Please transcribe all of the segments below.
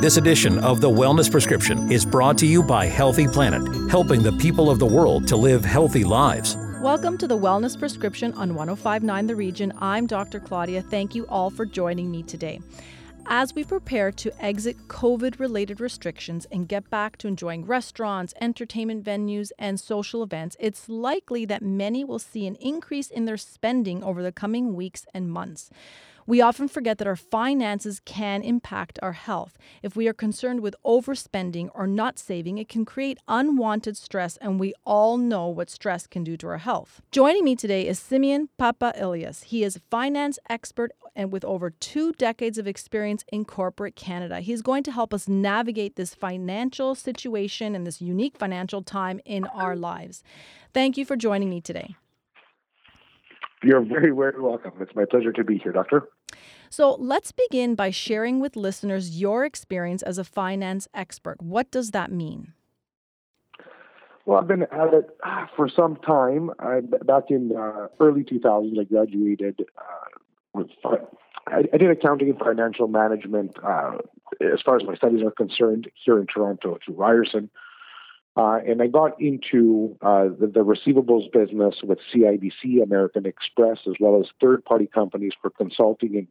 This edition of The Wellness Prescription is brought to you by Healthy Planet, helping the people of the world to live healthy lives. Welcome to the Wellness Prescription on 1059 The Region. I'm Dr. Claudia. Thank you all for joining me today. As we prepare to exit COVID related restrictions and get back to enjoying restaurants, entertainment venues, and social events, it's likely that many will see an increase in their spending over the coming weeks and months. We often forget that our finances can impact our health. If we are concerned with overspending or not saving, it can create unwanted stress, and we all know what stress can do to our health. Joining me today is Simeon Papailas. He is a finance expert and with over two decades of experience in corporate Canada. He's going to help us navigate this financial situation and this unique financial time in our lives. Thank you for joining me today. You're very, very welcome. It's my pleasure to be here, Doctor. So let's begin by sharing with listeners your experience as a finance expert. What does that mean? Well, I've been at it ah, for some time. I, back in uh, early 2000s, I graduated uh, with. I, I, did accounting and financial management uh, as far as my studies are concerned here in Toronto through Ryerson. Uh, and I got into uh, the, the, receivables business with CIBC, American Express, as well as third party companies for consulting and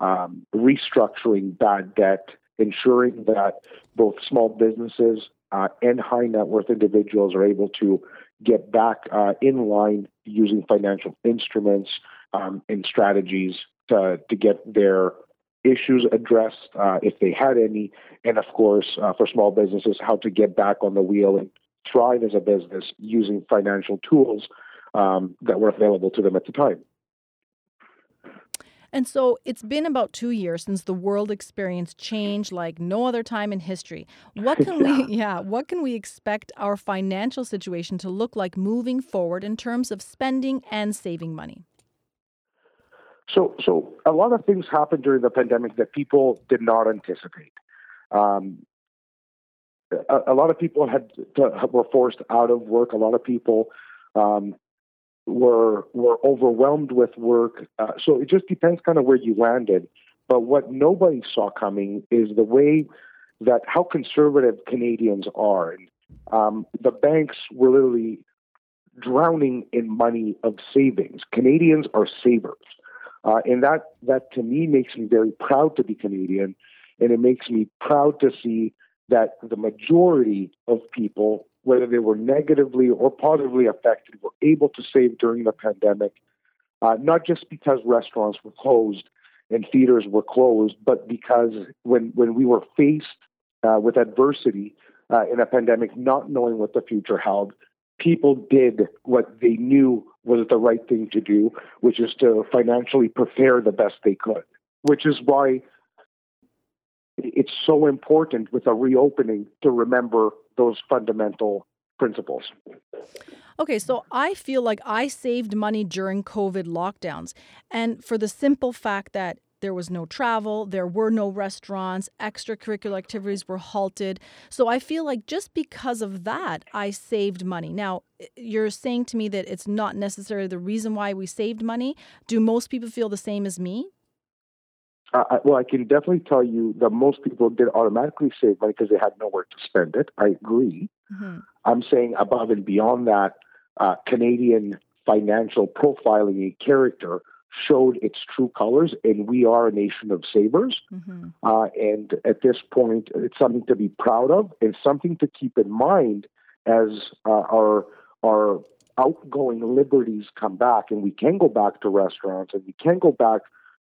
um, restructuring bad debt, ensuring that both small businesses uh, and high net worth individuals are able to get back uh, in line using financial instruments um, and strategies to, to get their issues addressed uh, if they had any, and of course, uh, for small businesses, how to get back on the wheel and thrive as a business using financial tools um, that were available to them at the time. And so it's been about two years since the world experienced change like no other time in history. What can we, yeah, what can we expect our financial situation to look like moving forward in terms of spending and saving money? So, so a lot of things happened during the pandemic that people did not anticipate. Um, a, a, lot of people had to, were forced out of work. A lot of people um, were were overwhelmed with work. Uh, so it just depends kind of where you landed. But what nobody saw coming is the way that how conservative Canadians are. And, um, the banks were literally drowning in money of savings. Canadians are savers. Uh, and that, that to me makes me very proud to be Canadian. And it makes me proud to see that the majority of people, whether they were negatively or positively affected, were able to save during the pandemic, uh, not just because restaurants were closed and theaters were closed, but because when, when we were faced uh, with adversity uh, in a pandemic, not knowing what the future held, people did what they knew was the right thing to do, which is to financially prepare the best they could, which is why it's so important with a reopening to remember those fundamental principles. Okay, so I feel like I saved money during COVID lockdowns. And for the simple fact that there was no travel, there were no restaurants, extracurricular activities were halted. So I feel like just because of that, I saved money. Now, you're saying to me that it's not necessarily the reason why we saved money. Do most people feel the same as me? Uh, well, I can definitely tell you that most people did automatically save money because they had nowhere to spend it. I agree. Mm-hmm. I'm saying above and beyond that, uh, Canadian financial profiling and character showed its true colors, and we are a nation of savers. Mm-hmm. Uh, and at this point, it's something to be proud of and something to keep in mind as uh, our our outgoing liberties come back, and we can go back to restaurants and we can go back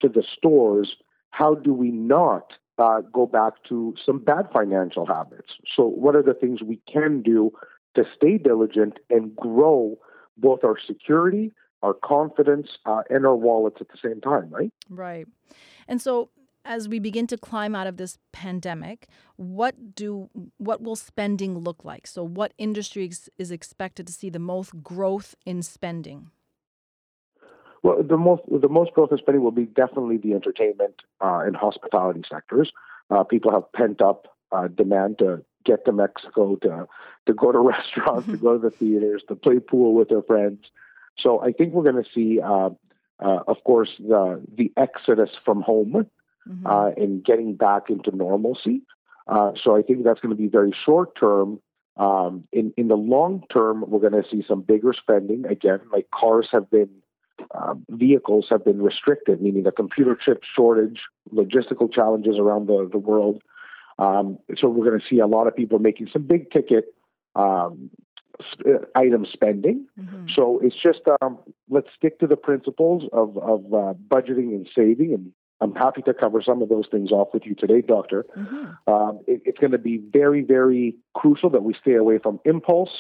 to the stores. How do we not uh, go back to some bad financial habits? So, what are the things we can do to stay diligent and grow both our security our confidence, uh, and our wallets at the same time, right? Right. And so as we begin to climb out of this pandemic, what do what will spending look like? So what industry is expected to see the most growth in spending? Well, the most the most growth in spending will be definitely the entertainment uh, and hospitality sectors. Uh, people have pent up uh, demand to get to Mexico, to to go to restaurants, to go to the theaters, to play pool with their friends. So I think we're going to see, uh, uh, of course, the the exodus from home mm-hmm. uh, and getting back into normalcy. Uh, so I think that's going to be very short term. Um, in in the long term, we're going to see some bigger spending again. Like cars have been, um, vehicles have been restricted, meaning the computer chip shortage, logistical challenges around the the world. Um, so we're going to see a lot of people making some big ticket um, uh, item spending. Mm-hmm. So it's just um, let's stick to the principles of, of uh, budgeting and saving. And I'm happy to cover some of those things off with you today, Doctor. Mm-hmm. Um, it, it's going to be very, very crucial that we stay away from impulse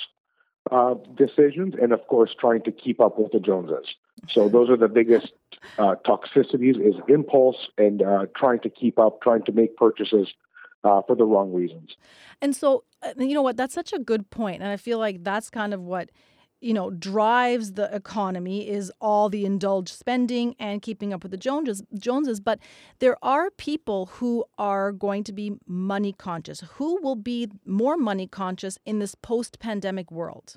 uh, decisions and, of course, trying to keep up with the Joneses. So those are the biggest uh, toxicities is impulse and uh, trying to keep up, trying to make purchases uh, for the wrong reasons. And so, uh, you know what? That's such a good point, and I feel like that's kind of what you know drives the economy is all the indulged spending and keeping up with the Joneses. Joneses, but there are people who are going to be money conscious. Who will be more money conscious in this post-pandemic world?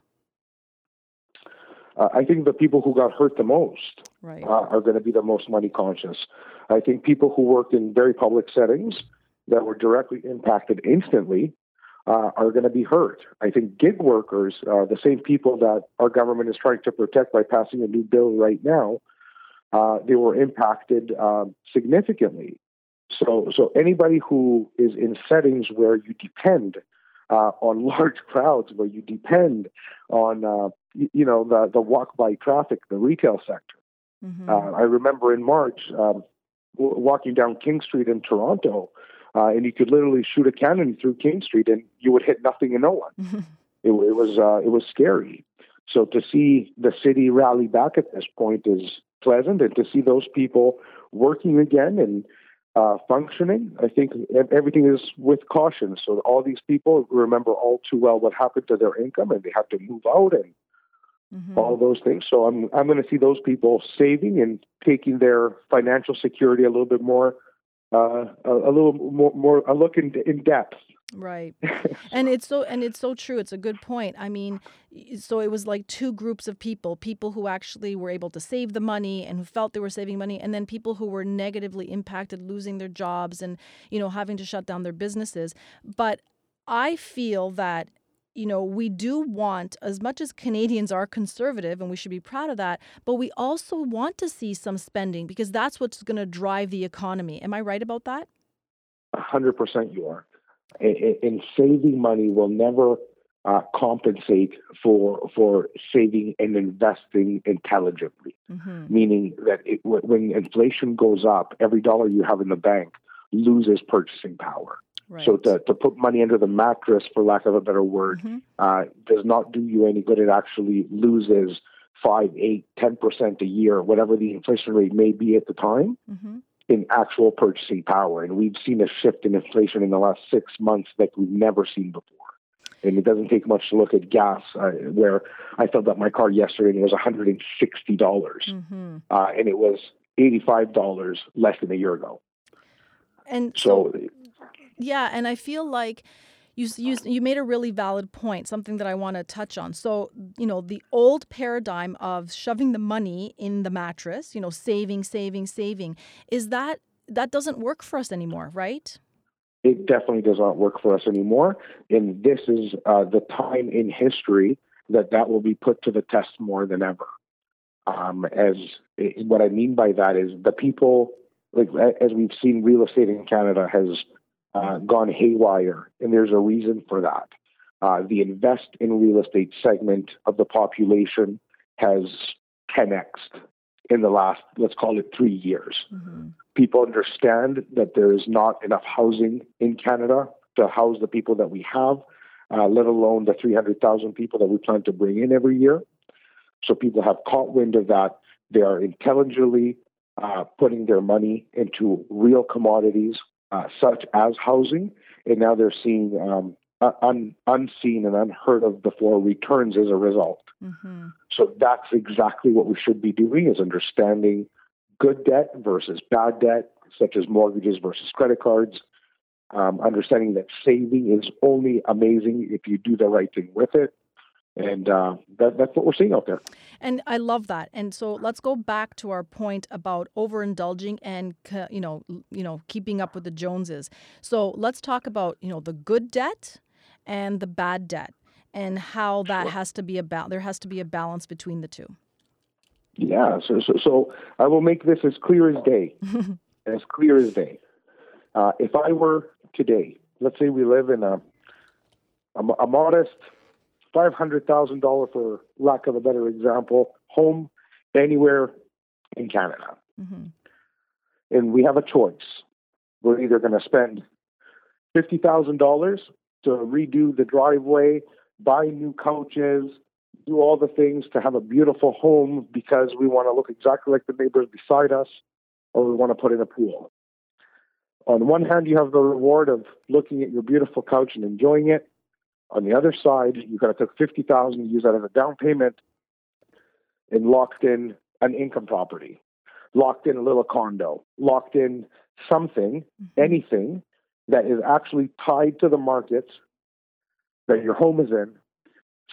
Uh, I think the people who got hurt the most right. uh, are going to be the most money conscious. I think people who work in very public settings that were directly impacted instantly uh, are going to be hurt. I think gig workers, uh, the same people that our government is trying to protect by passing a new bill right now, uh, they were impacted um, significantly. So, so anybody who is in settings where you depend uh, on large crowds, where you depend on, uh, you, know, the the walk by traffic, the retail sector. Mm-hmm. Uh, I remember in March um, walking down King Street in Toronto uh, and you could literally shoot a cannon through King Street, and you would hit nothing and no one. it, it, was uh, it was scary. So to see the city rally back at this point is pleasant, and to see those people working again and uh, functioning, I think everything is with caution. So all these people remember all too well what happened to their income, and they have to move out and Mm-hmm. all those things. So I'm I'm going to see those people saving and taking their financial security a little bit more uh, a, a, little more, more a look in, in depth. Right, and it's so and it's so true. It's a good point. I mean, so it was like two groups of people: people who actually were able to save the money and who felt they were saving money, and then people who were negatively impacted, losing their jobs and you know having to shut down their businesses. But I feel that you know, we do want, as much as Canadians are conservative, and we should be proud of that, but we also want to see some spending because that's what's going to drive the economy. Am I right about that? Hundred percent, you are. And saving money will never uh, compensate for for saving and investing intelligently. Mm-hmm. Meaning that it, when inflation goes up, every dollar you have in the bank loses purchasing power. Right. So to, to put money under the mattress, for lack of a better word, mm-hmm. uh, does not do you any good. It actually loses five, eight, ten percent a year, whatever the inflation rate may be at the time, mm-hmm. in actual purchasing power. And we've seen a shift in inflation in the last six months that we've never seen before. And it doesn't take much to look at gas, uh, where I filled up my car yesterday and it was $160, mm-hmm. uh, and it was $85 less than a year ago. And so, so yeah, and I feel like you, you you made a really valid point, something that I want to touch on. So, you know, the old paradigm of shoving the money in the mattress, you know, saving, saving, saving, is that that doesn't work for us anymore, right? It definitely does not work for us anymore, and this is uh, the time in history that that will be put to the test more than ever. Um, as what I mean by that is the people, like as we've seen, real estate in Canada has uh, gone haywire, and there's a reason for that. Uh, the invest in real estate segment of the population has 10x in the last, let's call it three years. Mm-hmm. People understand that there is not enough housing in Canada to house the people that we have, uh, let alone the 300,000 people that we plan to bring in every year. So people have caught wind of that. They are intelligently uh, putting their money into real commodities uh, such as housing, and now they're seeing um, un- unseen and unheard of before returns as a result. Mm-hmm. So that's exactly what we should be doing: is understanding good debt versus bad debt, such as mortgages versus credit cards. Um, understanding that saving is only amazing if you do the right thing with it. And uh, that, that's what we're seeing out there. And I love that. And so let's go back to our point about overindulging and you know you know keeping up with the Joneses. So let's talk about you know the good debt and the bad debt and how that sure. has to be about there has to be a balance between the two. Yeah, so so, so I will make this as clear as day, as clear as day. Uh, if I were today, let's say we live in a a, a modest five hundred thousand dollar, for lack of a better example, home anywhere in Canada, mm-hmm. and we have a choice. We're either going to spend fifty thousand dollars to redo the driveway buy new couches, do all the things to have a beautiful home because we want to look exactly like the neighbors beside us, or we want to put in a pool. On one hand, you have the reward of looking at your beautiful couch and enjoying it. On the other side, you got to take fifty thousand, use that as a down payment, and locked in an income property, locked in a little condo, locked in something, mm-hmm. anything that is actually tied to the markets that your home is in.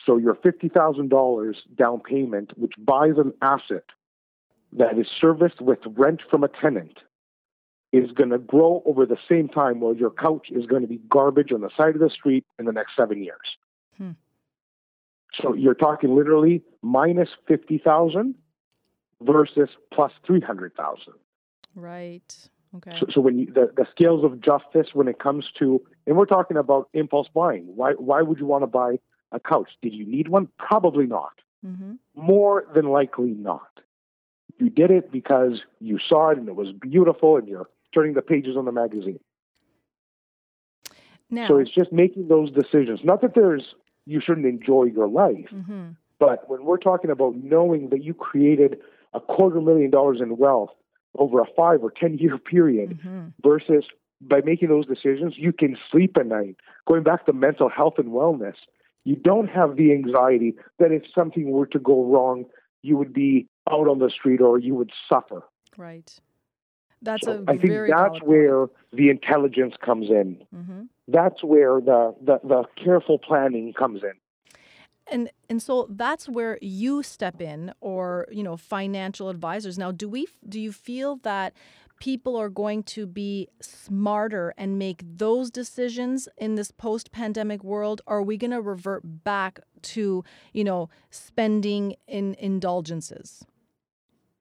So your $50,000 down payment, which buys an asset that is serviced with rent from a tenant, is going to grow over the same time while your couch is going to be garbage on the side of the street in the next seven years. Hmm. So you're talking literally minus 50,000 versus plus 300,000. Right. Okay. So, so when you, the, the scales of justice when it comes to, and we're talking about impulse buying. Why, why would you want to buy a couch? Did you need one? Probably not. Mm-hmm. More than likely not. You did it because you saw it and it was beautiful and you're turning the pages on the magazine. Now, so it's just making those decisions. Not that there's you shouldn't enjoy your life, mm-hmm. but when we're talking about knowing that you created a quarter million dollars in wealth over a five or 10 year period mm-hmm. versus by making those decisions, you can sleep at night. Going back to mental health and wellness, you don't have the anxiety that if something were to go wrong, you would be out on the street or you would suffer. Right. That's so a I think that's where the intelligence comes in. Mm-hmm. That's where the, the, the careful planning comes in. And and so that's where you step in or you know financial advisors. Now do we do you feel that people are going to be smarter and make those decisions in this post-pandemic world? Or are we going to revert back to you know spending in indulgences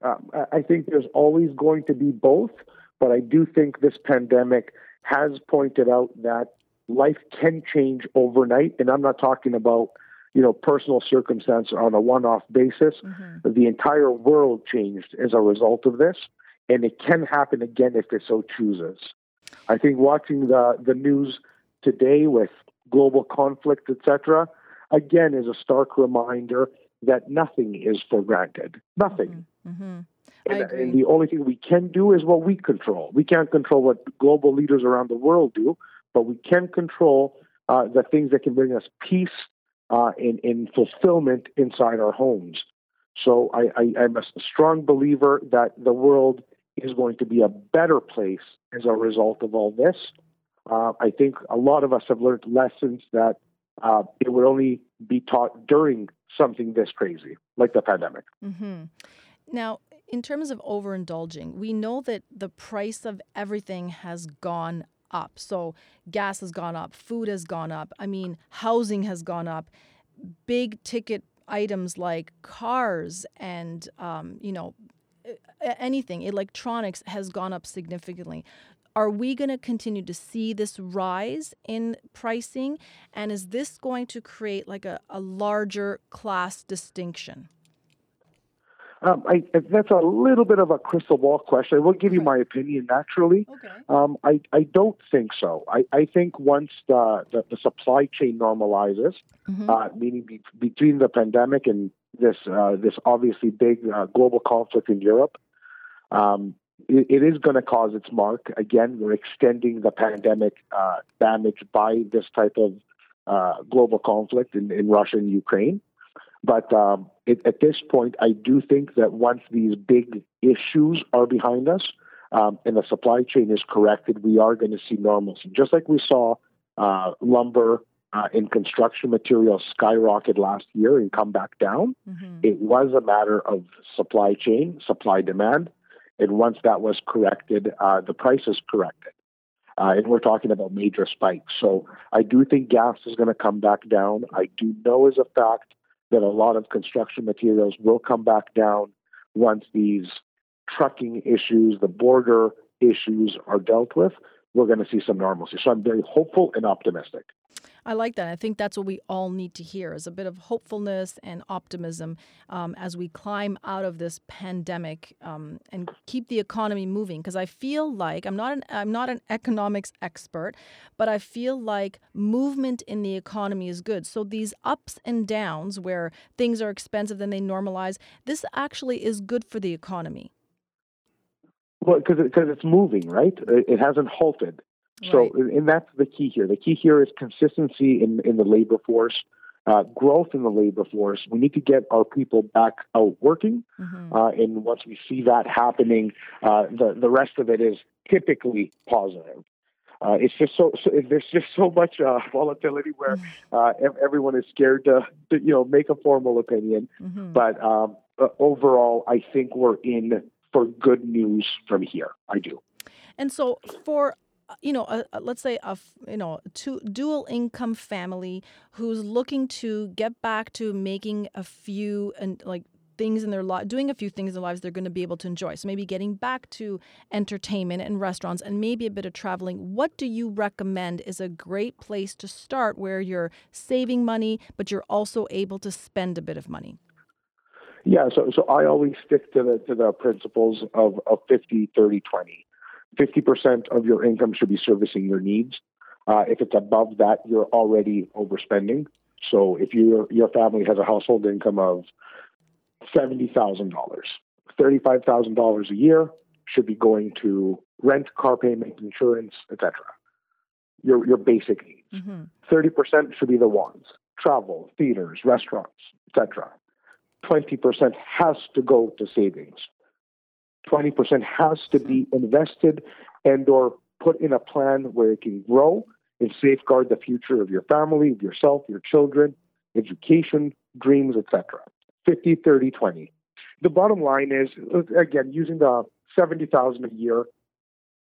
um, i think there's always going to be both but i do think this pandemic has pointed out that life can change overnight and i'm not talking about you know, personal circumstance on a one-off basis. Mm-hmm. The entire world changed as a result of this, and it can happen again if it so chooses. I think watching the the news today with global conflict, etc., again is a stark reminder that nothing is for granted. Nothing. Mm-hmm. Mm-hmm. And, and, the only thing we can do is what we control. We can't control what global leaders around the world do, but we can control uh, the things that can bring us peace uh, in, in fulfillment inside our homes. So I, I, I'm a strong believer that the world is going to be a better place as a result of all this. Uh, I think a lot of us have learned lessons that uh, it would only be taught during something this crazy, like the pandemic. Mm-hmm. Now, in terms of overindulging, we know that the price of everything has gone up. So gas has gone up, food has gone up. I mean, housing has gone up. Big ticket items like cars and um, you know anything electronics has gone up significantly are we going to continue to see this rise in pricing and is this going to create like a, a larger class distinction um, I, that's a little bit of a crystal ball question. I will give you my opinion naturally. Okay. Um, I, I don't think so. I, I think once the, the, the supply chain normalizes, mm-hmm. uh, meaning be, between the pandemic and this uh, this obviously big uh, global conflict in Europe, um, it, it is going to cause its mark. Again, we're extending the pandemic uh, damage by this type of uh, global conflict in, in Russia and Ukraine. But um, it, at this point, I do think that once these big issues are behind us um, and the supply chain is corrected, we are going to see normalcy. Just like we saw uh, lumber uh, in construction materials skyrocketed last year and come back down. Mm-hmm. It was a matter of supply chain, supply demand. And once that was corrected, uh, the prices corrected. Uh, and we're talking about major spikes. So I do think gas is going to come back down. I do know as a fact that a lot of construction materials will come back down once these trucking issues, the border issues are dealt with. We're going to see some normalcy. So I'm very hopeful and optimistic. I like that. I think that's what we all need to hear is a bit of hopefulness and optimism um, as we climb out of this pandemic um, and keep the economy moving. Because I feel like I'm not an I'm not an economics expert, but I feel like movement in the economy is good. So these ups and downs where things are expensive then they normalize, this actually is good for the economy. Well, because because it's moving, right? It hasn't halted. So, right. and that's the key here. The key here is consistency in, in the labor force, uh, growth in the labor force. We need to get our people back out working. Mm-hmm. Uh, and once we see that happening, uh, the, the rest of it is typically positive. Uh, it's just so, so, there's just so much uh, volatility where mm-hmm. uh, everyone is scared to, to, you know make a formal opinion. Mm-hmm. But um, overall, I think we're in for good news from here. I do. And so, for Uh, you know, a, a, let's say a you know two dual income family who's looking to get back to making a few and like things in their life, doing a few things in their lives they're going to be able to enjoy. So maybe getting back to entertainment and restaurants and maybe a bit of traveling. What do you recommend is a great place to start where you're saving money, but you're also able to spend a bit of money? Yeah, so so I always stick to the to the principles of, of 50, 30, 20. 50% of your income should be servicing your needs. Uh, if it's above that, you're already overspending. So if your your family has a household income of seventy thousand dollars, thirty five thousand dollars a year should be going to rent, car payment, insurance, etc. Your your basic needs. Mm-hmm. 30 mm-hmm. percent should be the ones: travel, theaters, restaurants, etc. Twenty percent has to go to savings. 20% has to be invested and or put in a plan where it can grow and safeguard the future of your family, of yourself, your children, education, dreams, etc. 50, 30, 20. The bottom line is, again, using the 70,000 a year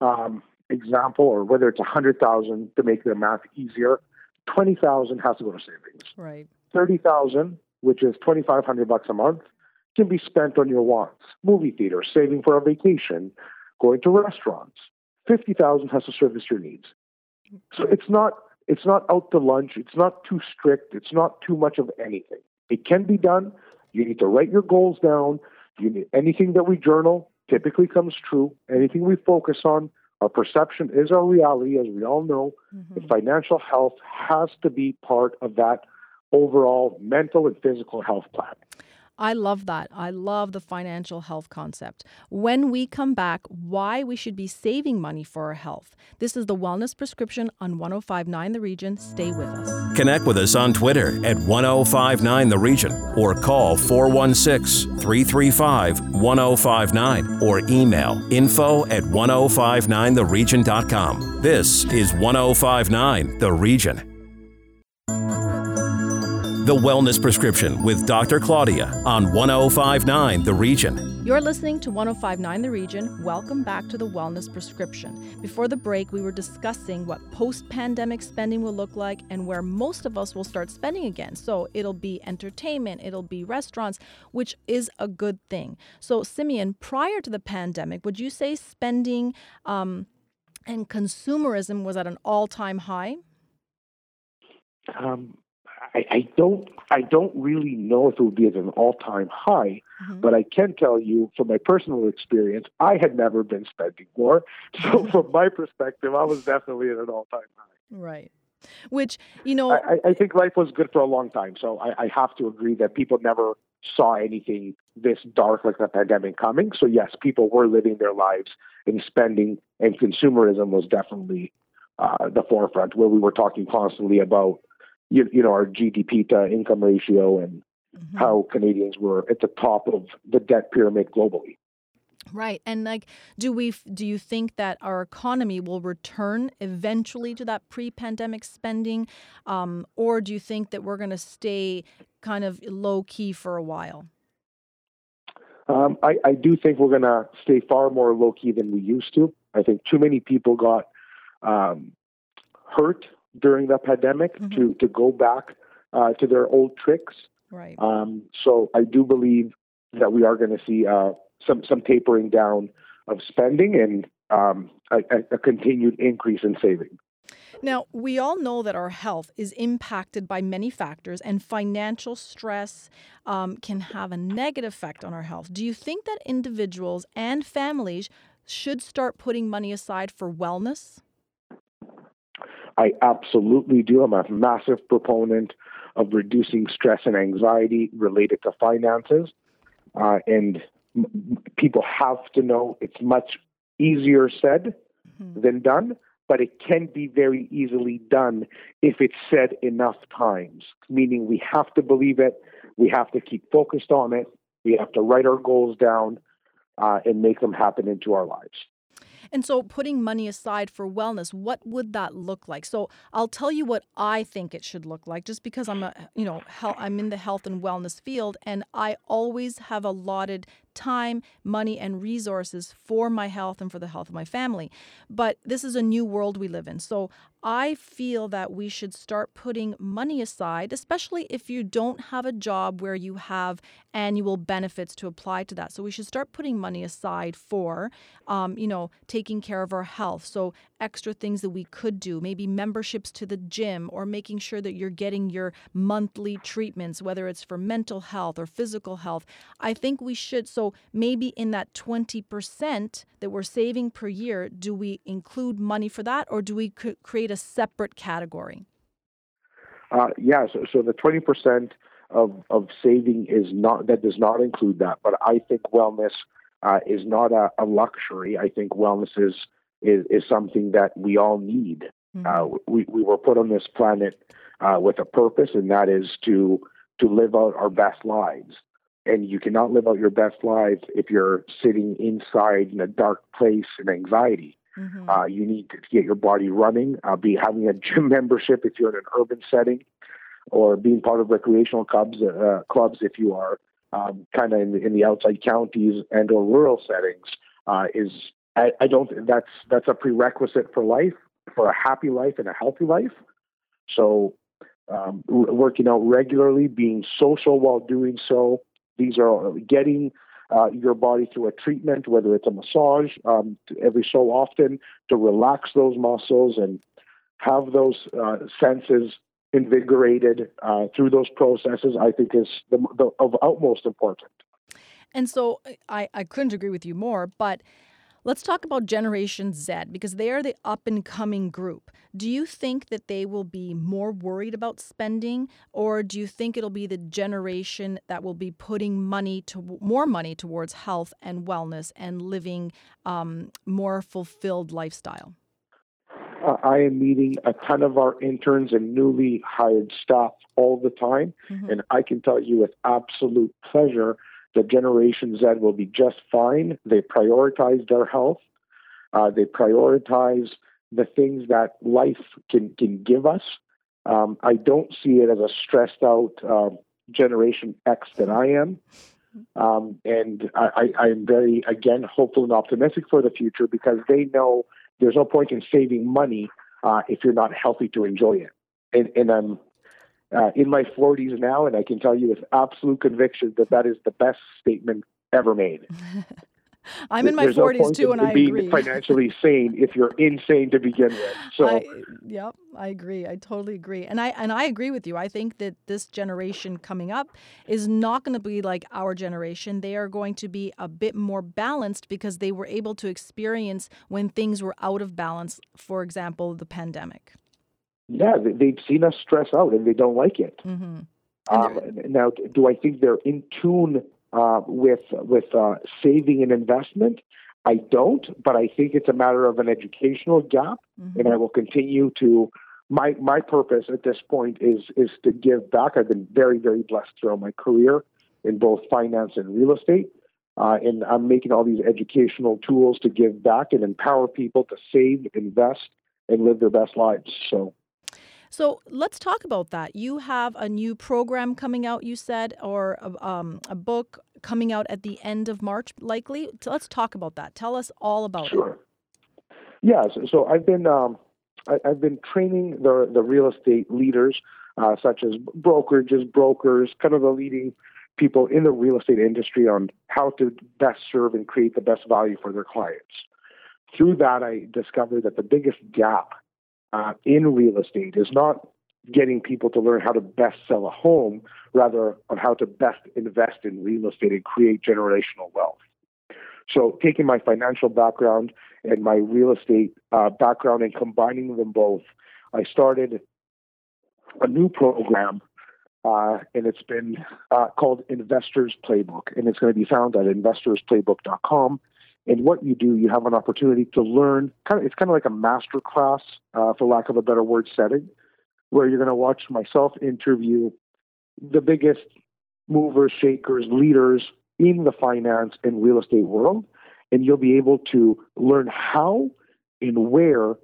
um, example, or whether it's 100,000 to make the math easier, 20,000 has to go to savings. Right. 30,000, which is 2,500 bucks a month, can be spent on your wants, movie theater, saving for a vacation, going to restaurants. Fifty thousand has to service your needs. So it's not it's not out to lunch. It's not too strict. It's not too much of anything. It can be done. You need to write your goals down. You need anything that we journal typically comes true. Anything we focus on, our perception is our reality, as we all know. Mm-hmm. Financial health has to be part of that overall mental and physical health plan. I love that. I love the financial health concept. When we come back, why we should be saving money for our health. This is the Wellness Prescription on 1059 The Region. Stay with us. Connect with us on Twitter at 1059 The Region or call 416 335 1059 or email info at 1059theregion.com. This is 1059 The Region. The Wellness Prescription with Dr. Claudia on 1059 The Region. You're listening to 1059 The Region. Welcome back to the Wellness Prescription. Before the break, we were discussing what post pandemic spending will look like and where most of us will start spending again. So it'll be entertainment, it'll be restaurants, which is a good thing. So, Simeon, prior to the pandemic, would you say spending um, and consumerism was at an all time high? Um, I, I don't I don't really know if it would be at an all time high, mm-hmm. but I can tell you from my personal experience, I had never been spending more. So from my perspective, I was definitely at an all time high. Right. Which, you know I, I, think life was good for a long time. So I, I have to agree that people never saw anything this dark like the pandemic coming. So yes, people were living their lives and spending and consumerism was definitely uh, the forefront where we were talking constantly about you, you know, our GDP to income ratio and mm-hmm. how Canadians were at the top of the debt pyramid globally. Right. And like do we do you think that our economy will return eventually to that pre-pandemic spending um, or do you think that we're going to stay kind of low key for a while? Um, I, I do think we're going to stay far more low key than we used to. I think too many people got um, hurt during the pandemic mm-hmm. to to go back uh, to their old tricks. Right. Um, so I do believe that we are going to see uh, some some tapering down of spending and um, a, a continued increase in saving. Now, we all know that our health is impacted by many factors, and financial stress um, can have a negative effect on our health. Do you think that individuals and families should start putting money aside for wellness? I absolutely do. I'm a massive proponent of reducing stress and anxiety related to finances. Uh, and m- people have to know it's much easier said mm-hmm. than done, but it can be very easily done if it's said enough times, meaning we have to believe it, we have to keep focused on it, we have to write our goals down uh, and make them happen into our lives. And so, putting money aside for wellness, what would that look like? So, I'll tell you what I think it should look like, just because I'm a, you know, I'm in the health and wellness field, and I always have allotted time, money, and resources for my health and for the health of my family. But this is a new world we live in. So I feel that we should start putting money aside, especially if you don't have a job where you have annual benefits to apply to that. So we should start putting money aside for, um, you know, taking care of our health. So extra things that we could do, maybe memberships to the gym or making sure that you're getting your monthly treatments, whether it's for mental health or physical health. I think we should. So maybe in that 20% that we're saving per year, do we include money for that or do we create create a separate category? Uh, yeah, so, so the 20% of, of saving is not, that does not include that. But I think wellness uh, is not a, a, luxury. I think wellness is, is, is something that we all need. Mm-hmm. Uh, we, we were put on this planet uh, with a purpose, and that is to, to live out our best lives. And you cannot live out your best life if you're sitting inside in a dark place in anxiety. Mm-hmm. Uh, you need to get your body running. Uh, be having a gym membership if you're in an urban setting, or being part of recreational clubs. Uh, clubs if you are um, kind of in, in, the outside counties and or rural settings uh, is. I, I don't. That's that's a prerequisite for life, for a happy life and a healthy life. So, um, working out regularly, being social while doing so. These are getting uh, your body through a treatment, whether it's a massage um, every so often to relax those muscles and have those uh, senses invigorated uh, through those processes, I think is the, the, of utmost importance. And so I, I couldn't agree with you more, but Let's talk about Generation Z because they are the up and coming group. Do you think that they will be more worried about spending, or do you think it'll be the generation that will be putting money to more money towards health and wellness and living um, more fulfilled lifestyle? Uh, I am meeting a ton of our interns and newly hired staff all the time, mm-hmm. and I can tell you with absolute pleasure the Generation Z will be just fine. They prioritize their health. Uh, they prioritize the things that life can can give us. Um, I don't see it as a stressed out uh, Generation X that I am. Um, and I, I, am very, again, hopeful and optimistic for the future because they know there's no point in saving money uh, if you're not healthy to enjoy it. And, and I'm uh, in my 40s now, and I can tell you with absolute conviction that that is the best statement ever made. I'm in my There's 40s no too, and I being agree. financially sane if you're insane to begin with. So, I, yep, I agree. I totally agree, and I and I agree with you. I think that this generation coming up is not going to be like our generation. They are going to be a bit more balanced because they were able to experience when things were out of balance. For example, the pandemic yeah, they've seen us stress out and they don't like it. Mm-hmm. Um, now, do I think they're in tune uh, with with uh, saving and investment? I don't, but I think it's a matter of an educational gap, mm-hmm. and I will continue to. My my purpose at this point is is to give back. I've been very very blessed throughout my career in both finance and real estate. Uh, and I'm making all these educational tools to give back and empower people to save, invest, and live their best lives. So. So let's talk about that. You have a new program coming out, you said, or a, um, a book coming out at the end of March, likely. So let's talk about that. Tell us all about sure. it. Yeah, so, so I've been um, I, have been training the the real estate leaders, uh, such as brokerages, brokers, kind of the leading people in the real estate industry on how to best serve and create the best value for their clients. Through that, I discovered that the biggest gap uh, in real estate is not getting people to learn how to best sell a home, rather on how to best invest in real estate and create generational wealth. So, taking my financial background and my real estate uh, background and combining them both, I started a new program, uh, and it's been uh, called Investors Playbook, and it's going to be found at investorsplaybook.com. And what you do, you have an opportunity to learn. Kind of, it's kind of like a master class, uh, for lack of a better word, setting, where you're going to watch myself interview the biggest movers, shakers, leaders in the finance and real estate world, and you'll be able to learn how and where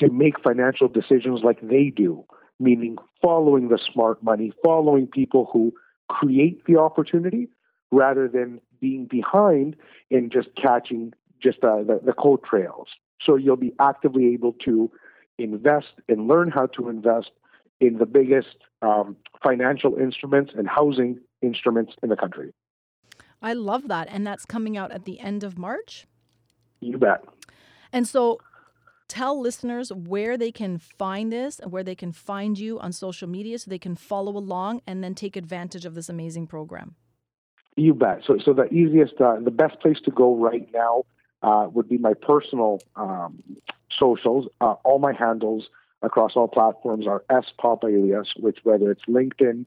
to make financial decisions like they do, meaning following the smart money, following people who create the opportunity rather than being behind and just catching just uh, the, the coat trails. So you'll be actively able to invest and learn how to invest in the biggest um, financial instruments and housing instruments in the country. I love that. And that's coming out at the end of March? You bet. And so tell listeners where they can find this and where they can find you on social media so they can follow along and then take advantage of this amazing program. You bet. So, so the easiest, uh, the best place to go right now uh, would be my personal um, socials. Uh, all my handles across all platforms are S Papailas, which whether it's LinkedIn,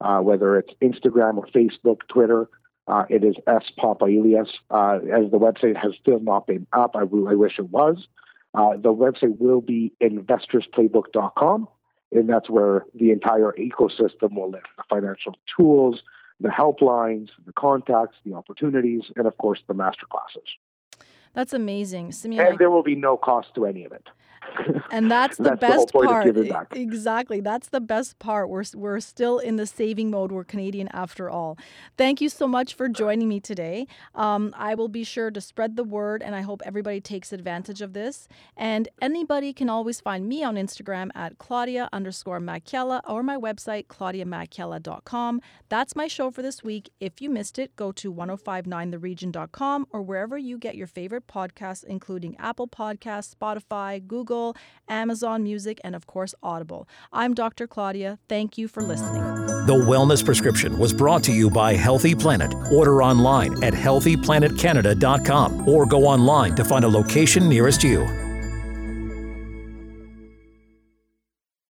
uh, whether it's Instagram or Facebook, Twitter, uh, it is S Papailas. Uh, as the website has still not been up, I, wish it was. The website will be investorsplaybook.com, and that's where the entire ecosystem will live the financial tools, the helplines, the contacts, the opportunities, and of course, the master classes. That's amazing. Simeon, and there will be no cost to any of it. And that's the that's best the part. Exactly. That's the best part. We're, we're still in the saving mode. We're Canadian after all. Thank you so much for joining me today. Um, I will be sure to spread the word, and I hope everybody takes advantage of this. And anybody can always find me on Instagram at Claudia underscore Macchiella or my website, claudiamacchiella.com. That's my show for this week. If you missed it, go to 1059theregion.com or wherever you get your favorite podcasts, including Apple Podcasts, Spotify, Google, Google, Amazon Music, and of course, Audible. I'm Dr. Claudia. Thank you for listening. The Wellness Prescription was brought to you by Healthy Planet. Order online at healthyplanetcanada.com or go online to find a location nearest you.